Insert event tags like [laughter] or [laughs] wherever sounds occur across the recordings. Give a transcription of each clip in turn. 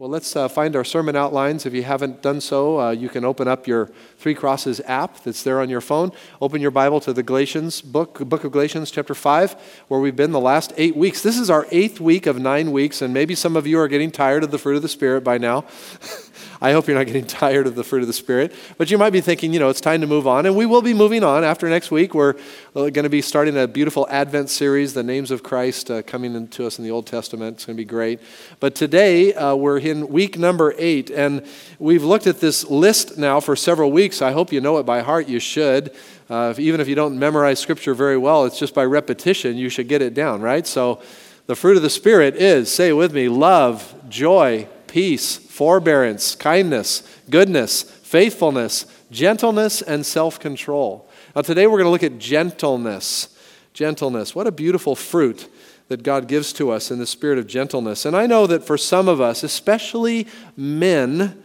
Well, let's uh, find our sermon outlines. If you haven't done so, uh, you can open up your Three Crosses app that's there on your phone. Open your Bible to the Galatians book, book of Galatians, chapter 5, where we've been the last eight weeks. This is our eighth week of nine weeks, and maybe some of you are getting tired of the fruit of the Spirit by now. [laughs] I hope you're not getting [laughs] tired of the fruit of the Spirit. But you might be thinking, you know, it's time to move on. And we will be moving on after next week. We're going to be starting a beautiful Advent series, The Names of Christ, uh, coming into us in the Old Testament. It's going to be great. But today, uh, we're in week number eight. And we've looked at this list now for several weeks. I hope you know it by heart. You should. Uh, if, even if you don't memorize Scripture very well, it's just by repetition. You should get it down, right? So, the fruit of the Spirit is, say with me, love, joy, peace, forbearance, kindness, goodness, faithfulness, gentleness, and self control. Now, today we're going to look at gentleness. Gentleness. What a beautiful fruit that God gives to us in the spirit of gentleness. And I know that for some of us, especially men,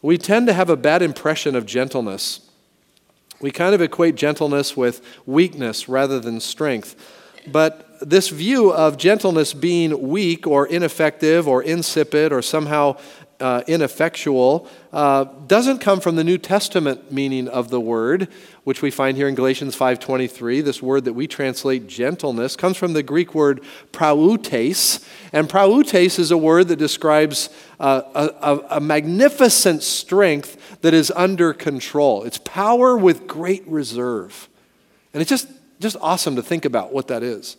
we tend to have a bad impression of gentleness. We kind of equate gentleness with weakness rather than strength. But this view of gentleness being weak or ineffective or insipid or somehow uh, ineffectual uh, doesn't come from the New Testament meaning of the word, which we find here in Galatians 5:23. This word that we translate gentleness comes from the Greek word prautes, and prautes is a word that describes uh, a, a magnificent strength that is under control. It's power with great reserve, and it's just just awesome to think about what that is.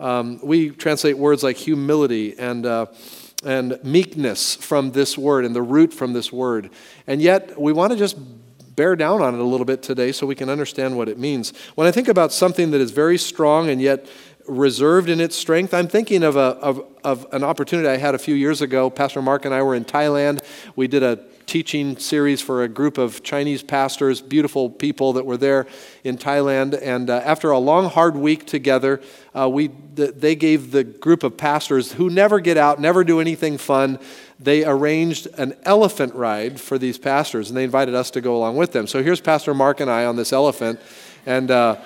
Um, we translate words like humility and, uh, and meekness from this word and the root from this word. And yet, we want to just bear down on it a little bit today so we can understand what it means. When I think about something that is very strong and yet reserved in its strength. I'm thinking of, a, of, of an opportunity I had a few years ago. Pastor Mark and I were in Thailand. We did a teaching series for a group of Chinese pastors, beautiful people that were there in Thailand. And uh, after a long, hard week together, uh, we, th- they gave the group of pastors who never get out, never do anything fun, they arranged an elephant ride for these pastors, and they invited us to go along with them. So here's Pastor Mark and I on this elephant. And uh,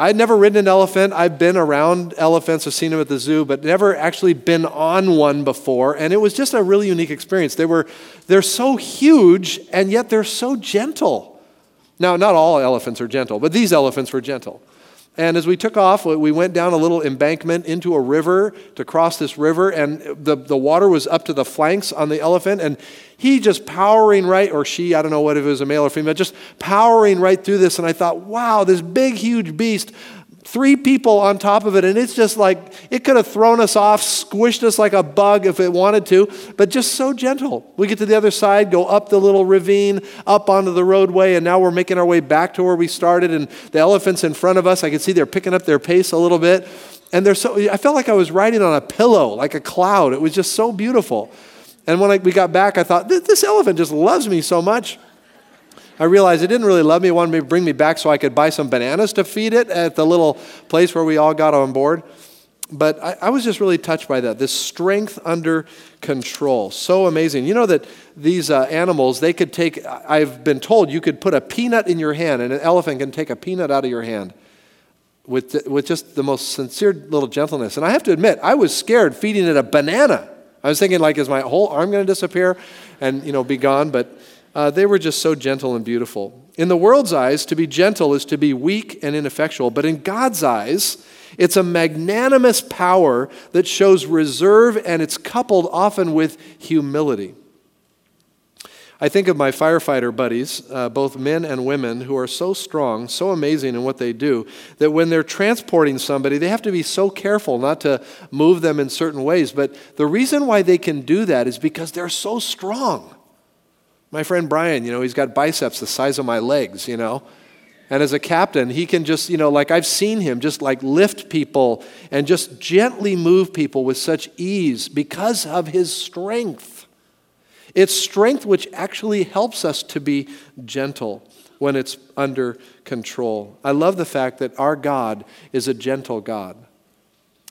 I'd never ridden an elephant. I've been around elephants, I've seen them at the zoo, but never actually been on one before. And it was just a really unique experience. They were, they're so huge, and yet they're so gentle. Now, not all elephants are gentle, but these elephants were gentle. And as we took off, we went down a little embankment into a river to cross this river, and the, the water was up to the flanks on the elephant. And he just powering right, or she, I don't know what if it was a male or female, just powering right through this. And I thought, wow, this big, huge beast three people on top of it, and it's just like it could have thrown us off, squished us like a bug if it wanted to, but just so gentle. We get to the other side, go up the little ravine, up onto the roadway, and now we're making our way back to where we started. And the elephants in front of us, I can see they're picking up their pace a little bit. And they're so, I felt like I was riding on a pillow, like a cloud. It was just so beautiful. And when I, we got back, I thought, this elephant just loves me so much. I realized it didn't really love me. It wanted me to bring me back so I could buy some bananas to feed it at the little place where we all got on board. But I, I was just really touched by that. This strength under control. So amazing. You know that these uh, animals, they could take, I've been told you could put a peanut in your hand, and an elephant can take a peanut out of your hand with, with just the most sincere little gentleness. And I have to admit, I was scared feeding it a banana. I was thinking, like, is my whole arm going to disappear and, you know, be gone? But uh, they were just so gentle and beautiful. In the world's eyes, to be gentle is to be weak and ineffectual, but in God's eyes, it's a magnanimous power that shows reserve and it's coupled often with humility. I think of my firefighter buddies, uh, both men and women, who are so strong, so amazing in what they do, that when they're transporting somebody, they have to be so careful not to move them in certain ways. But the reason why they can do that is because they're so strong. My friend Brian, you know, he's got biceps the size of my legs, you know. And as a captain, he can just, you know, like I've seen him just like lift people and just gently move people with such ease because of his strength. It's strength which actually helps us to be gentle when it's under control. I love the fact that our God is a gentle God.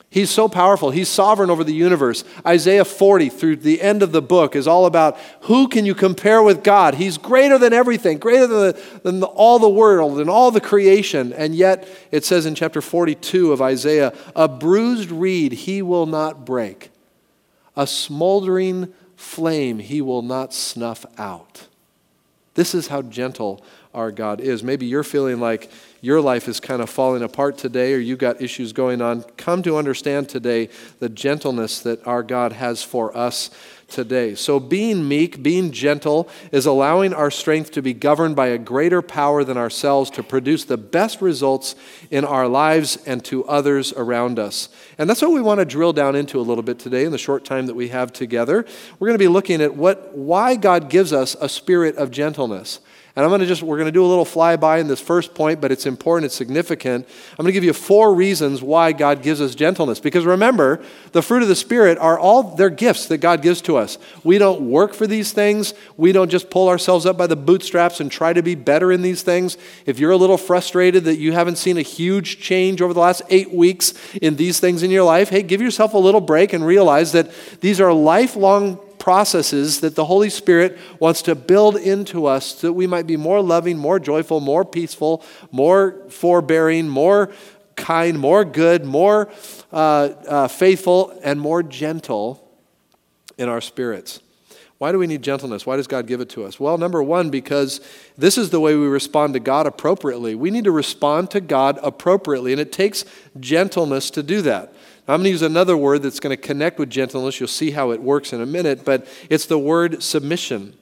He's so powerful. He's sovereign over the universe. Isaiah 40 through the end of the book is all about who can you compare with God? He's greater than everything, greater than, the, than the, all the world and all the creation. And yet, it says in chapter 42 of Isaiah, a bruised reed he will not break, a smoldering flame he will not snuff out. This is how gentle our God is. Maybe you're feeling like your life is kind of falling apart today or you've got issues going on. Come to understand today the gentleness that our God has for us today. So, being meek, being gentle, is allowing our strength to be governed by a greater power than ourselves to produce the best results in our lives and to others around us. And that's what we want to drill down into a little bit today in the short time that we have together. We're going to be looking at what, why God gives us a spirit of gentleness. And I'm going to just, we're going to do a little flyby in this first point, but it's important, it's significant. I'm going to give you four reasons why God gives us gentleness. Because remember, the fruit of the Spirit are all, they're gifts that God gives to us. We don't work for these things. We don't just pull ourselves up by the bootstraps and try to be better in these things. If you're a little frustrated that you haven't seen a huge change over the last eight weeks in these things in your life, hey, give yourself a little break and realize that these are lifelong processes that the Holy Spirit wants to build into us so that we might be more loving, more joyful, more peaceful, more forbearing, more kind, more good, more uh, uh, faithful, and more gentle in our spirits. Why do we need gentleness? Why does God give it to us? Well, number one, because this is the way we respond to God appropriately. We need to respond to God appropriately, and it takes gentleness to do that. I'm going to use another word that's going to connect with gentleness. You'll see how it works in a minute, but it's the word submission.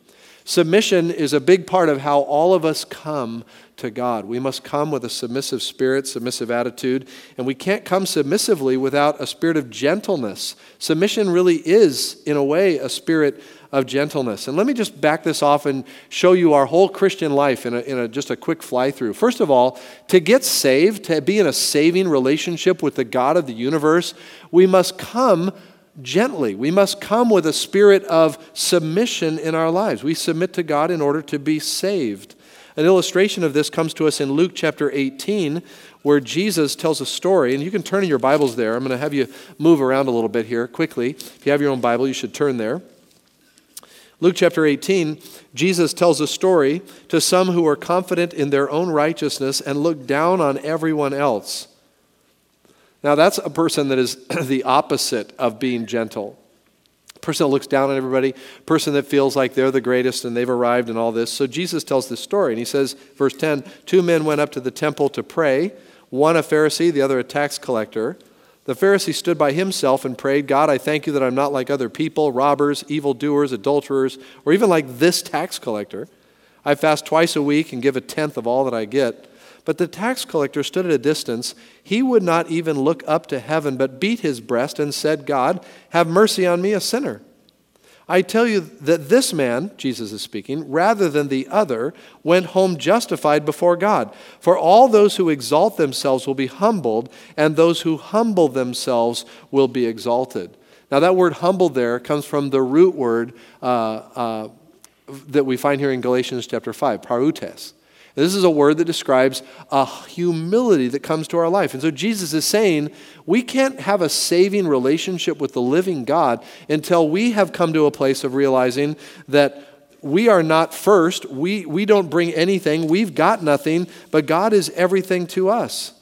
Submission is a big part of how all of us come to God. We must come with a submissive spirit, submissive attitude, and we can't come submissively without a spirit of gentleness. Submission really is, in a way, a spirit of gentleness. And let me just back this off and show you our whole Christian life in, a, in a, just a quick fly through. First of all, to get saved, to be in a saving relationship with the God of the universe, we must come gently. We must come with a spirit of submission in our lives. We submit to God in order to be saved. An illustration of this comes to us in Luke chapter 18, where Jesus tells a story. And you can turn in your Bibles there. I'm going to have you move around a little bit here quickly. If you have your own Bible, you should turn there. Luke chapter 18, Jesus tells a story to some who are confident in their own righteousness and look down on everyone else. Now, that's a person that is [clears throat] the opposite of being gentle. Person that looks down on everybody, person that feels like they're the greatest and they've arrived and all this. So Jesus tells this story, and he says, verse 10 Two men went up to the temple to pray, one a Pharisee, the other a tax collector. The Pharisee stood by himself and prayed, God, I thank you that I'm not like other people, robbers, evildoers, adulterers, or even like this tax collector. I fast twice a week and give a tenth of all that I get. But the tax collector stood at a distance. He would not even look up to heaven, but beat his breast and said, God, have mercy on me, a sinner. I tell you that this man, Jesus is speaking, rather than the other, went home justified before God. For all those who exalt themselves will be humbled, and those who humble themselves will be exalted. Now, that word humbled there comes from the root word uh, uh, that we find here in Galatians chapter 5, prautes. This is a word that describes a humility that comes to our life. And so Jesus is saying we can't have a saving relationship with the living God until we have come to a place of realizing that we are not first. We, we don't bring anything. We've got nothing, but God is everything to us.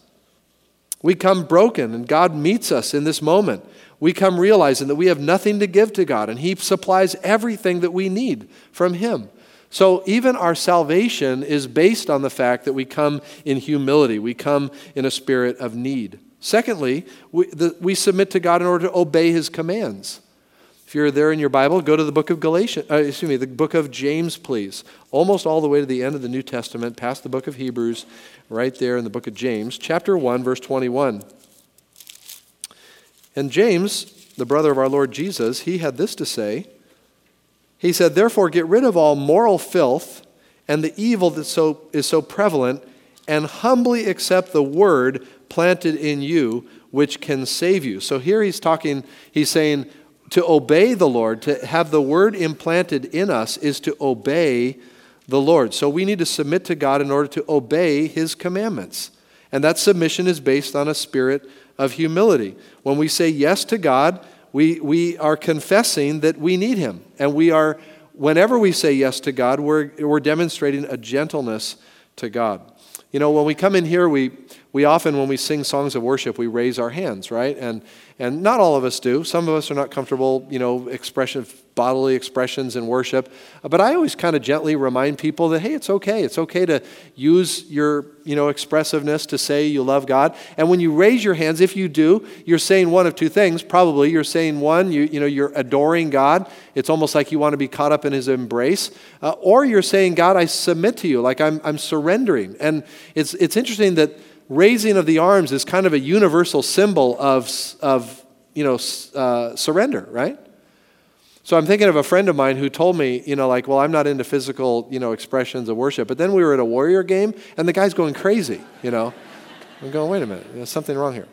We come broken, and God meets us in this moment. We come realizing that we have nothing to give to God, and He supplies everything that we need from Him. So even our salvation is based on the fact that we come in humility, we come in a spirit of need. Secondly, we, the, we submit to God in order to obey his commands. If you're there in your Bible, go to the book of Galatians, uh, excuse me, the book of James, please. Almost all the way to the end of the New Testament, past the book of Hebrews, right there in the book of James, chapter 1, verse 21. And James, the brother of our Lord Jesus, he had this to say he said, Therefore, get rid of all moral filth and the evil that so, is so prevalent, and humbly accept the word planted in you, which can save you. So here he's talking, he's saying, to obey the Lord, to have the word implanted in us, is to obey the Lord. So we need to submit to God in order to obey his commandments. And that submission is based on a spirit of humility. When we say yes to God, we, we are confessing that we need Him. And we are, whenever we say yes to God, we're, we're demonstrating a gentleness to God. You know, when we come in here, we, we often, when we sing songs of worship, we raise our hands, right? And, and not all of us do. Some of us are not comfortable, you know, expression, bodily expressions in worship. But I always kind of gently remind people that, hey, it's okay. It's okay to use your, you know, expressiveness to say you love God. And when you raise your hands, if you do, you're saying one of two things. Probably you're saying one, you, you know, you're adoring God. It's almost like you want to be caught up in his embrace. Uh, or you're saying, God, I submit to you, like I'm, I'm surrendering. And it's, it's interesting that raising of the arms is kind of a universal symbol of, of you know, uh, surrender, right? So I'm thinking of a friend of mine who told me, you know, like, well, I'm not into physical, you know, expressions of worship. But then we were at a warrior game, and the guy's going crazy, you know. I'm going, wait a minute, there's something wrong here.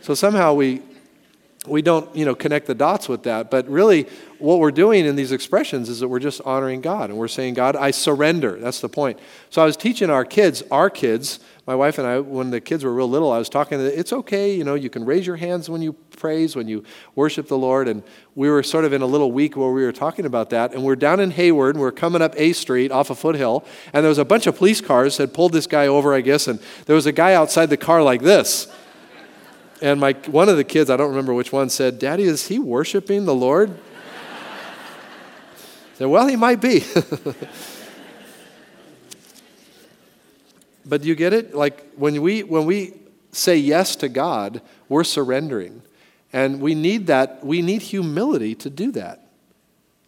So somehow we we don't, you know, connect the dots with that. But really, what we're doing in these expressions is that we're just honoring God, and we're saying, God, I surrender. That's the point. So I was teaching our kids, our kids, my wife and I, when the kids were real little, I was talking to them, it's okay, you know, you can raise your hands when you praise, when you worship the Lord. And we were sort of in a little week where we were talking about that. And we're down in Hayward, and we're coming up A Street off a foothill, and there was a bunch of police cars had pulled this guy over, I guess, and there was a guy outside the car like this. And my, one of the kids, I don't remember which one, said, Daddy, is he worshiping the Lord? [laughs] I said, well, he might be. [laughs] But do you get it? Like when we when we say yes to God, we're surrendering. And we need that, we need humility to do that.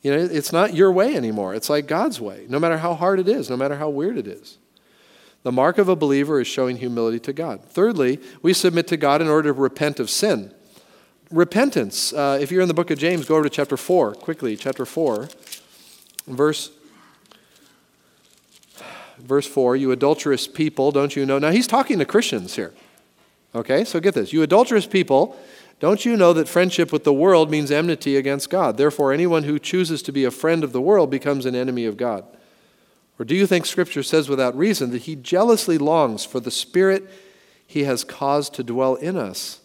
You know, it's not your way anymore. It's like God's way, no matter how hard it is, no matter how weird it is. The mark of a believer is showing humility to God. Thirdly, we submit to God in order to repent of sin. Repentance. Uh, if you're in the book of James, go over to chapter 4, quickly, chapter 4, verse verse 4, you adulterous people, don't you know? Now he's talking to Christians here. Okay, so get this. You adulterous people, don't you know that friendship with the world means enmity against God? Therefore, anyone who chooses to be a friend of the world becomes an enemy of God. Or do you think Scripture says without reason that he jealously longs for the Spirit he has caused to dwell in us?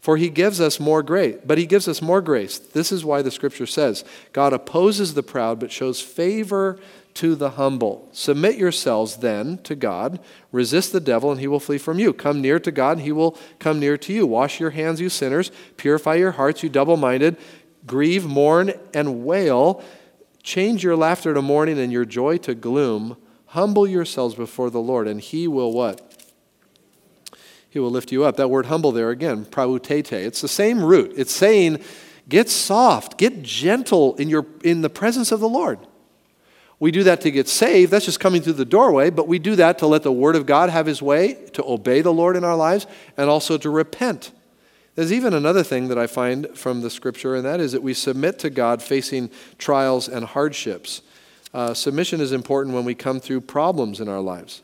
For he gives us more grace, but he gives us more grace. This is why the Scripture says God opposes the proud but shows favor to the humble. Submit yourselves then to God. Resist the devil, and he will flee from you. Come near to God, and he will come near to you. Wash your hands, you sinners. Purify your hearts, you double minded. Grieve, mourn, and wail. Change your laughter to mourning and your joy to gloom. Humble yourselves before the Lord, and he will what? He will lift you up. That word humble there again, prautete. It's the same root. It's saying, get soft, get gentle in, your, in the presence of the Lord. We do that to get saved. That's just coming through the doorway, but we do that to let the Word of God have His way, to obey the Lord in our lives, and also to repent. There's even another thing that I find from the Scripture, and that is that we submit to God facing trials and hardships. Uh, submission is important when we come through problems in our lives.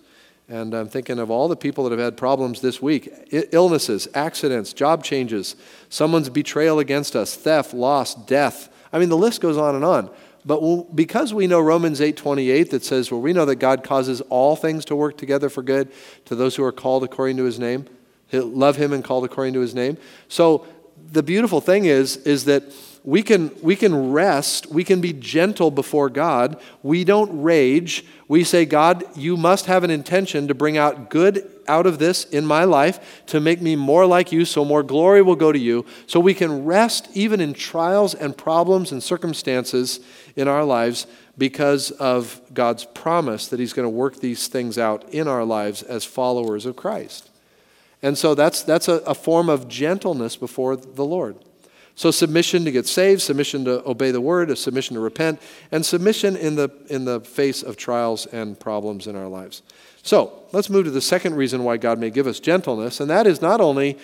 And I'm thinking of all the people that have had problems this week illnesses, accidents, job changes, someone's betrayal against us, theft, loss, death. I mean, the list goes on and on. But because we know Romans 8:28 that says, "Well, we know that God causes all things to work together for good to those who are called according to his name, who love him and called according to his name." So the beautiful thing is is that we can, we can rest, we can be gentle before God. We don't rage. We say, God, you must have an intention to bring out good out of this in my life to make me more like you, so more glory will go to you. So we can rest even in trials and problems and circumstances in our lives because of God's promise that He's going to work these things out in our lives as followers of Christ. And so that's, that's a, a form of gentleness before the Lord. So submission to get saved, submission to obey the word, a submission to repent, and submission in the, in the face of trials and problems in our lives. So let's move to the second reason why God may give us gentleness, and that is not only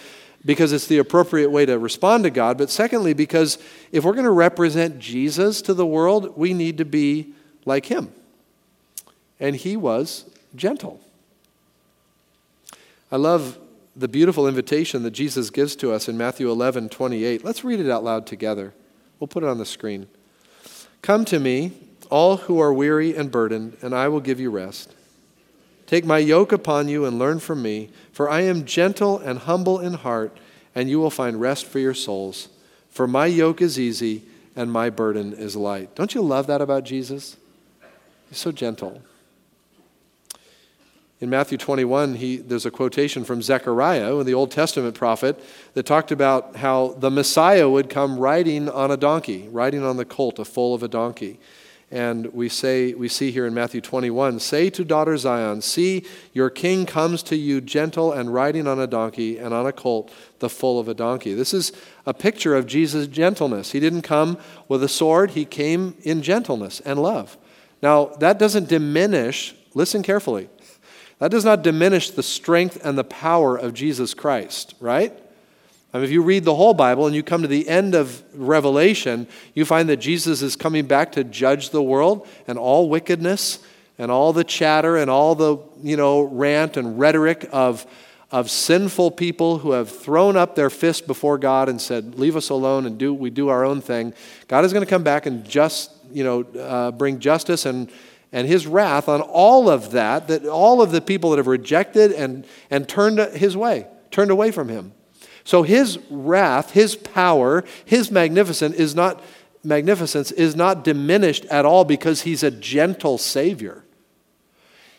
because it's the appropriate way to respond to God, but secondly, because if we're going to represent Jesus to the world, we need to be like him. And he was gentle. I love the beautiful invitation that Jesus gives to us in Matthew 11 28. Let's read it out loud together. We'll put it on the screen. Come to me, all who are weary and burdened, and I will give you rest. Take my yoke upon you and learn from me, for I am gentle and humble in heart, and you will find rest for your souls. For my yoke is easy and my burden is light. Don't you love that about Jesus? He's so gentle. In Matthew 21, he, there's a quotation from Zechariah, the Old Testament prophet, that talked about how the Messiah would come riding on a donkey, riding on the colt, a foal of a donkey. And we say we see here in Matthew 21, say to daughter Zion, see your king comes to you gentle and riding on a donkey and on a colt, the foal of a donkey. This is a picture of Jesus' gentleness. He didn't come with a sword, he came in gentleness and love. Now, that doesn't diminish, listen carefully. That does not diminish the strength and the power of Jesus Christ, right? If you read the whole Bible and you come to the end of Revelation, you find that Jesus is coming back to judge the world and all wickedness and all the chatter and all the, you know, rant and rhetoric of, of sinful people who have thrown up their fist before God and said, leave us alone and do, we do our own thing. God is going to come back and just, you know, uh, bring justice and, and his wrath on all of that, that all of the people that have rejected and, and turned his way, turned away from him. So his wrath, his power, his magnificence is not magnificence is not diminished at all because he's a gentle savior.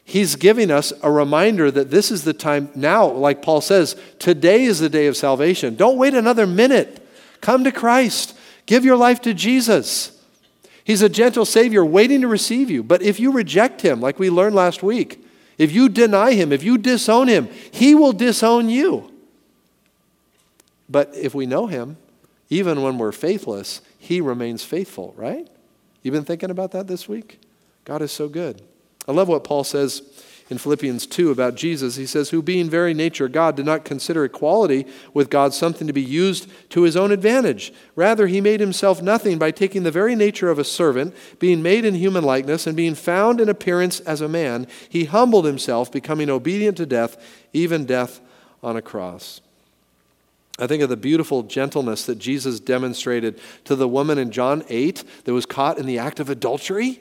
He's giving us a reminder that this is the time now, like Paul says, today is the day of salvation. Don't wait another minute. Come to Christ. Give your life to Jesus. He's a gentle Savior waiting to receive you. But if you reject Him, like we learned last week, if you deny Him, if you disown Him, He will disown you. But if we know Him, even when we're faithless, He remains faithful, right? You've been thinking about that this week? God is so good. I love what Paul says in Philippians 2 about Jesus. He says, Who being very nature God did not consider equality with God something to be used to his own advantage. Rather, he made himself nothing by taking the very nature of a servant, being made in human likeness, and being found in appearance as a man. He humbled himself, becoming obedient to death, even death on a cross. I think of the beautiful gentleness that Jesus demonstrated to the woman in John 8 that was caught in the act of adultery.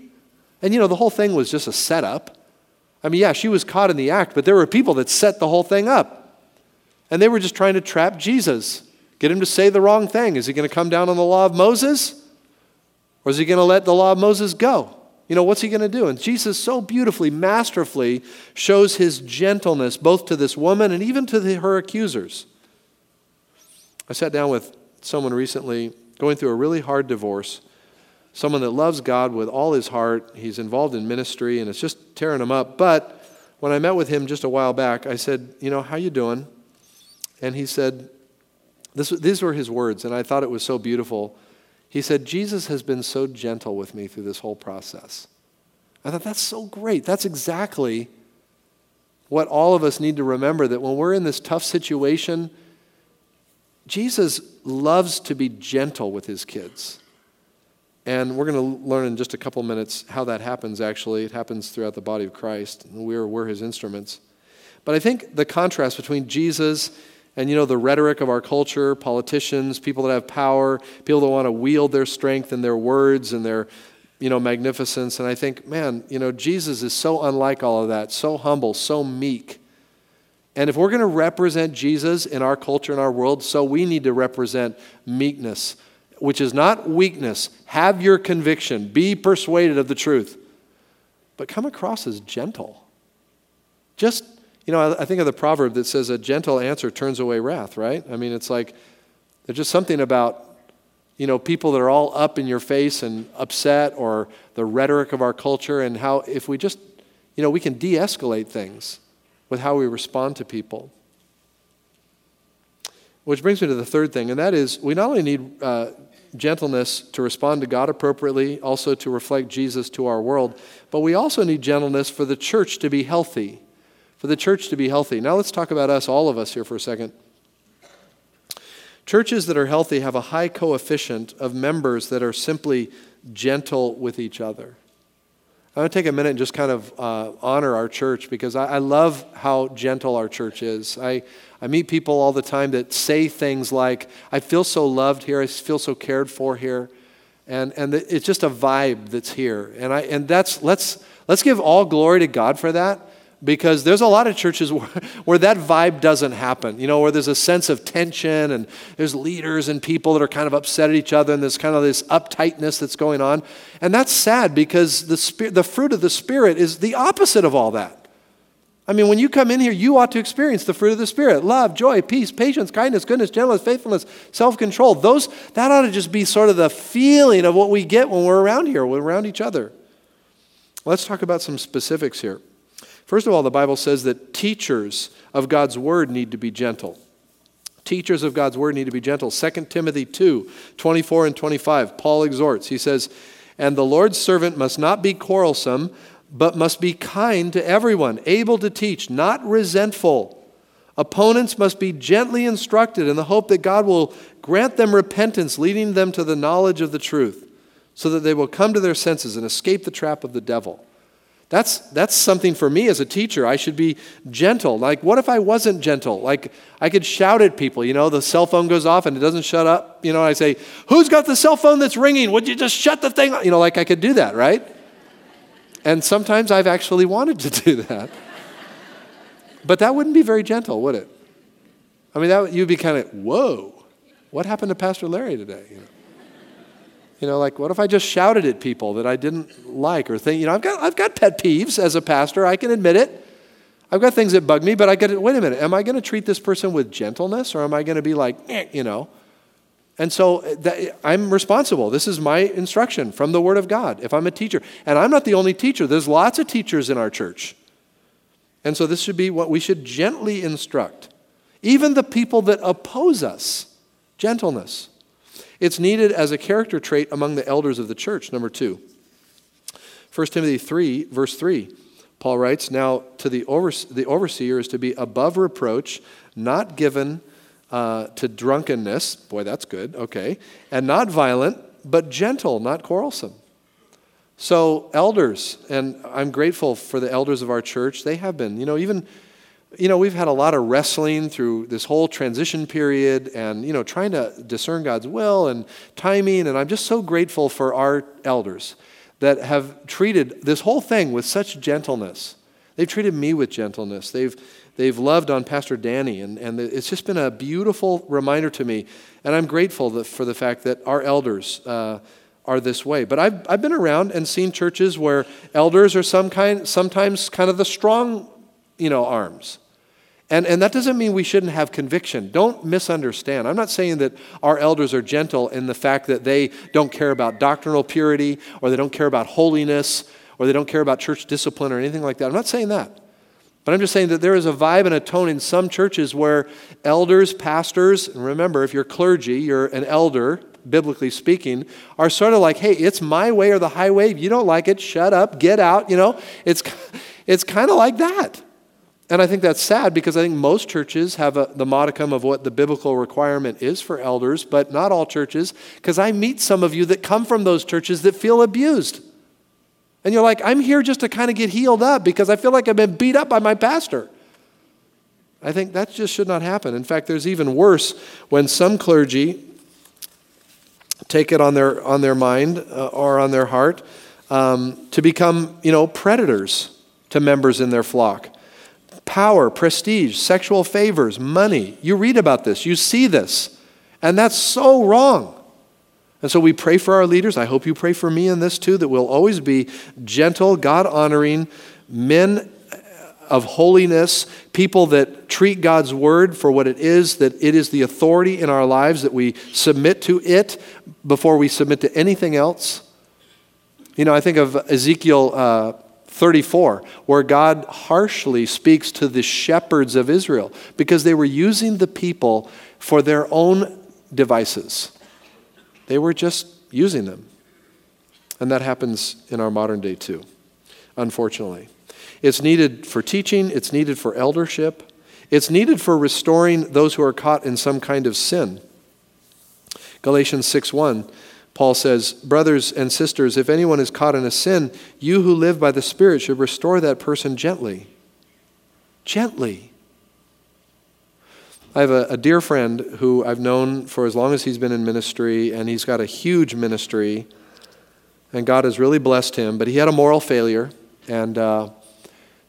And you know, the whole thing was just a setup. I mean, yeah, she was caught in the act, but there were people that set the whole thing up. And they were just trying to trap Jesus, get him to say the wrong thing. Is he going to come down on the law of Moses? Or is he going to let the law of Moses go? You know, what's he going to do? And Jesus so beautifully, masterfully shows his gentleness both to this woman and even to the, her accusers. I sat down with someone recently going through a really hard divorce someone that loves God with all his heart. He's involved in ministry and it's just tearing him up. But when I met with him just a while back, I said, "You know, how you doing?" And he said, this, these were his words, and I thought it was so beautiful. He said, Jesus has been so gentle with me through this whole process. I thought, that's so great. That's exactly what all of us need to remember that when we're in this tough situation, Jesus loves to be gentle with his kids. And we're going to learn in just a couple minutes how that happens, actually. It happens throughout the body of Christ. We're, we're his instruments. But I think the contrast between Jesus and, you know, the rhetoric of our culture, politicians, people that have power, people that want to wield their strength and their words and their, you know, magnificence. And I think, man, you know, Jesus is so unlike all of that, so humble, so meek. And if we're going to represent Jesus in our culture and our world, so we need to represent meekness, which is not weakness. Have your conviction, be persuaded of the truth, but come across as gentle. Just, you know, I, think of the proverb that says, a gentle answer turns away wrath, right? I mean, it's like, there's just something about, you know, people that are all up in your face and upset or the rhetoric of our culture and how if we just, you know, we can de escalate things with how we respond to people. Which brings me to the third thing, and that is we not only need uh, gentleness to respond to God appropriately, also to reflect Jesus to our world, but we also need gentleness for the church to be healthy. For the church to be healthy. Now let's talk about us, all of us here for a second. Churches that are healthy have a high coefficient of members that are simply gentle with each other. I want to take a minute and just kind of uh, honor our church because I, I, love how gentle our church is. I, I meet people all the time that say things like, I feel so loved here, I feel so cared for here. And, and it's just a vibe that's here. And, I, and that's, let's, let's give all glory to God for that because there's a lot of churches [laughs] where, where that vibe doesn't happen, you know, where there's a sense of tension and there's leaders and people that are kind of upset at each other and there's kind of this uptightness that's going on. And that's sad because the, spirit, the fruit of the Spirit is the opposite of all that. I mean, when you come in here, you ought to experience the fruit of the Spirit love, joy, peace, patience, kindness, goodness, gentleness, faithfulness, self control. Those, that ought to just be sort of the feeling of what we get when we're around here, when we're around each other. Let's talk about some specifics here. First of all, the Bible says that teachers of God's word need to be gentle. Teachers of God's word need to be gentle. 2 Timothy 2 24 and 25, Paul exhorts. He says, And the Lord's servant must not be quarrelsome but must be kind to everyone, able to teach, not resentful. Opponents must be gently instructed in the hope that God will grant them repentance, leading them to the knowledge of the truth, so that they will come to their senses and escape the trap of the devil. That's, that's something for me as a teacher. I should be gentle. Like, what if I wasn't gentle? Like, I could shout at people. You know, the cell phone goes off and it doesn't shut up. You know, I say, Who's got the cell phone that's ringing? Would you just shut the thing? You know, like I could do that, right? And sometimes I've actually wanted to [laughs] do that. But that wouldn't be very gentle, would it? I mean, that, you'd be kind of, whoa, what happened to Pastor Larry today? You know? You know, like, what if I just shouted at people that I didn't like or think, you know, I've got, I've got pet peeves as a pastor, I can admit it. I've got things that bug me, but I got to, wait a minute, am I going to treat this person with gentleness or am I going to be like, eh, you know? And so uh, that, I'm responsible. This is my instruction from the Word of God if I'm a teacher. And I'm not the only teacher, there's lots of teachers in our church. And so this should be what we should gently instruct. Even the people that oppose us, gentleness. It's needed as a character trait among the elders of the church, number two. 1 Timothy 3, verse 3, Paul writes, Now to the, overse- the overseer is to be above reproach, not given uh, to drunkenness. Boy, that's good. Okay. And not violent, but gentle, not quarrelsome. So, elders, and I'm grateful for the elders of our church. They have been, you know, even, you know, we've had a lot of wrestling through this whole transition period and, you know, trying to discern God's will and timing. And I'm just so grateful for our elders that have treated this whole thing with such gentleness. They've treated me with gentleness. They've, they've loved on Pastor Danny, and, and it's just been a beautiful reminder to me. And I'm grateful that, for the fact that our elders uh, are this way. But I've, I've been around and seen churches where elders are some kind, sometimes kind of the strong you know, arms. And, and that doesn't mean we shouldn't have conviction. Don't misunderstand. I'm not saying that our elders are gentle in the fact that they don't care about doctrinal purity or they don't care about holiness or they don't care about church discipline or anything like that. I'm not saying that. But I'm just saying that there is a vibe and a tone in some churches where elders, pastors, and remember, if you're clergy, you're an elder, biblically speaking, are sort of like, hey, it's my way or the highway. If you don't like it, shut up, get out. You know, it's, [laughs] it's kind of like that. And I think that's sad because I think most churches have a, the modicum of what the biblical requirement is for elders, but not all churches, because I meet some of you that come from those churches that feel abused. And you're like, I'm here just to kind of get healed up because I feel like I've been beat up by my pastor. I think that just should not happen. In fact, there's even worse when some clergy take it on their, on their mind uh, or on their heart um, to become, you know, predators to members in their flock. Power, prestige, sexual favors, money. You read about this, you see this, and that's so wrong. And so we pray for our leaders. I hope you pray for me in this too, that we'll always be gentle, God honoring men of holiness, people that treat God's word for what it is, that it is the authority in our lives, that we submit to it before we submit to anything else. You know, I think of Ezekiel uh, 34, where God harshly speaks to the shepherds of Israel because they were using the people for their own devices. They were just using them. And that happens in our modern day too, unfortunately. It's needed for teaching, it's needed for eldership, it's needed for restoring those who are caught in some kind of sin. Galatians 6:1 Paul says, "Brothers and sisters, if anyone is caught in a sin, you who live by the Spirit should restore that person gently." Gently. I have a, a, dear friend who I've known for as long as he's been in ministry, and he's got a huge ministry, and God has really blessed him. But he had a moral failure, and uh,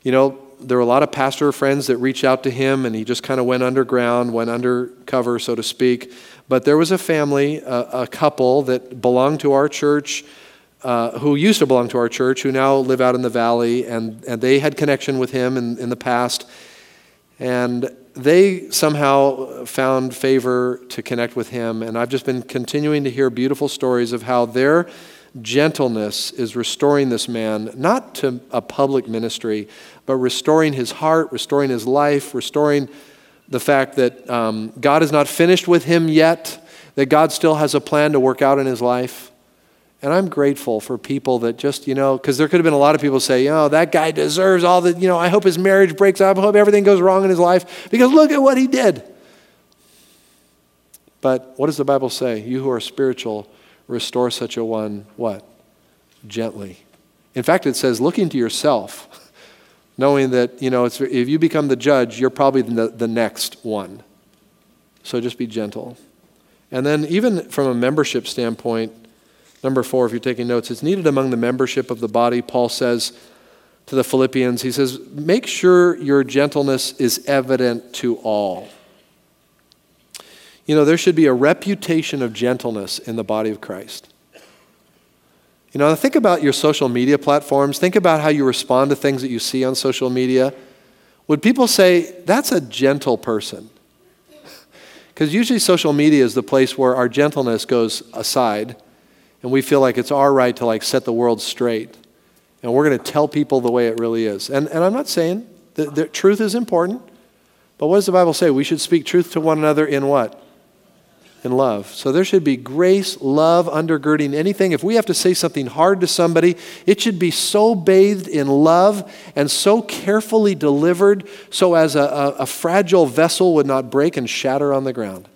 you know there were a lot of pastor friends that reached out to him, and he just kind of went underground, went undercover, so to speak. But there was a family, a, a couple that belonged to our church uh, who used to belong to our church, who now live out in the valley, and, and they had connection with him in, in the past. And they somehow found favor to connect with him. And I've just been continuing to hear beautiful stories of how their gentleness is restoring this man, not to a public ministry, but restoring his heart, restoring his life, restoring the fact that um, God is not finished with him yet, that God still has a plan to work out in his life. And I'm grateful for people that just, you know, because there could have been a lot of people say, you know, that guy deserves all the, you know, I hope his marriage breaks up. I hope everything goes wrong in his life because look at what he did. But what does the Bible say? You who are spiritual, restore such a one, what? Gently. In fact, it says, looking to yourself, [laughs] knowing that, you know, if you become the judge, you're probably the, the next one. So just be gentle. And then, even from a membership standpoint, Number four, if you're taking notes, it's needed among the membership of the body. Paul says to the Philippians, he says, Make sure your gentleness is evident to all. You know, there should be a reputation of gentleness in the body of Christ. You know, think about your social media platforms. Think about how you respond to things that you see on social media. Would people say, that's a gentle person? Because usually social media is the place where our gentleness goes aside and we feel like it's our right to like set the world straight. And we're going to tell people the way it really is. And, and I'm not saying that, that truth is important, but what does the Bible say? We should speak truth to one another in what? In love. So there should be grace, love undergirding anything. If we have to say something hard to somebody, it should be so bathed in love and so carefully delivered so as a, a, a fragile vessel would not break and shatter on the ground.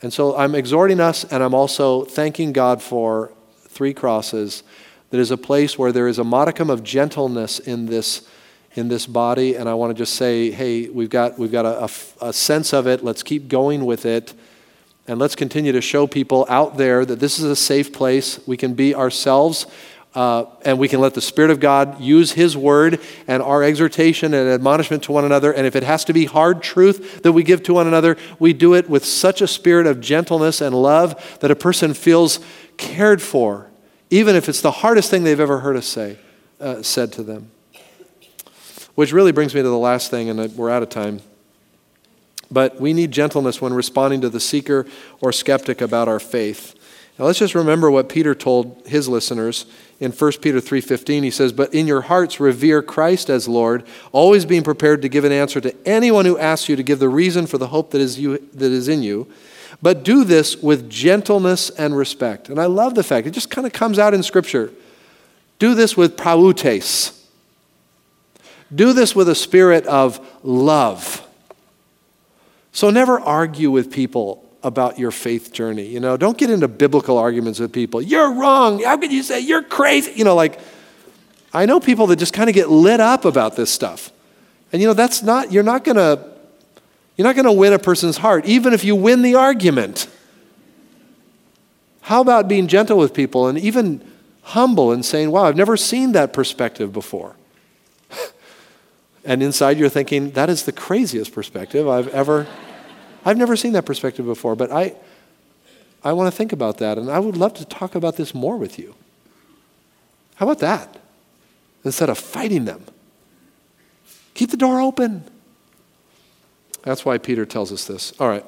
And so I'm exhorting us, and I'm also thanking God for three crosses. That is a place where there is a modicum of gentleness in this, in this body. And I want to just say, hey, we've got, we've got a, a, a sense of it. Let's keep going with it. And let's continue to show people out there that this is a safe place. We can be ourselves uh, and we can let the Spirit of God use His word and our exhortation and admonishment to one another. And if it has to be hard truth that we give to one another, we do it with such a spirit of gentleness and love that a person feels cared for, even if it's the hardest thing they've ever heard us say, uh, said to them. Which really brings me to the last thing, and we're out of time. But we need gentleness when responding to the seeker or skeptic about our faith. Now let's just remember what Peter told his listeners in 1 Peter 3:15 he says, "But in your hearts revere Christ as Lord, always being prepared to give an answer to anyone who asks you to give the reason for the hope that is you that is in you." But do this with gentleness and respect. And I love the fact it just kind of comes out in scripture. Do this with prautes. Do this with a spirit of love. So never argue with people about your faith journey. You know, don't get into biblical arguments with people. You're wrong. How can you say you're crazy? You know, like, I know people that just kind of get lit up about this stuff. And you know, that's not, you're not gonna, you're not gonna win a person's heart, even if you win the argument. How about being gentle with people and even humble and saying, wow, I've never seen that perspective before? And inside you're thinking, that is the craziest perspective I've ever. I've never seen that perspective before, but I, I want to think about that, and I would love to talk about this more with you. How about that? Instead of fighting them, keep the door open. That's why Peter tells us this. All right.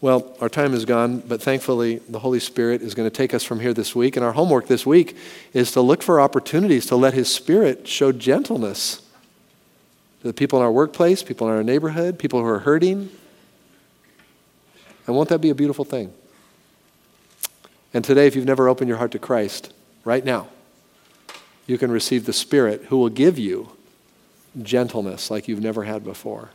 Well, our time is gone, but thankfully the Holy Spirit is going to take us from here this week. And our homework this week is to look for opportunities to let His Spirit show gentleness to the people in our workplace, people in our neighborhood, people who are hurting, and won't that be a beautiful thing? And today, if you've never opened your heart to Christ, right now, you can receive the Spirit who will give you gentleness like you've never had before.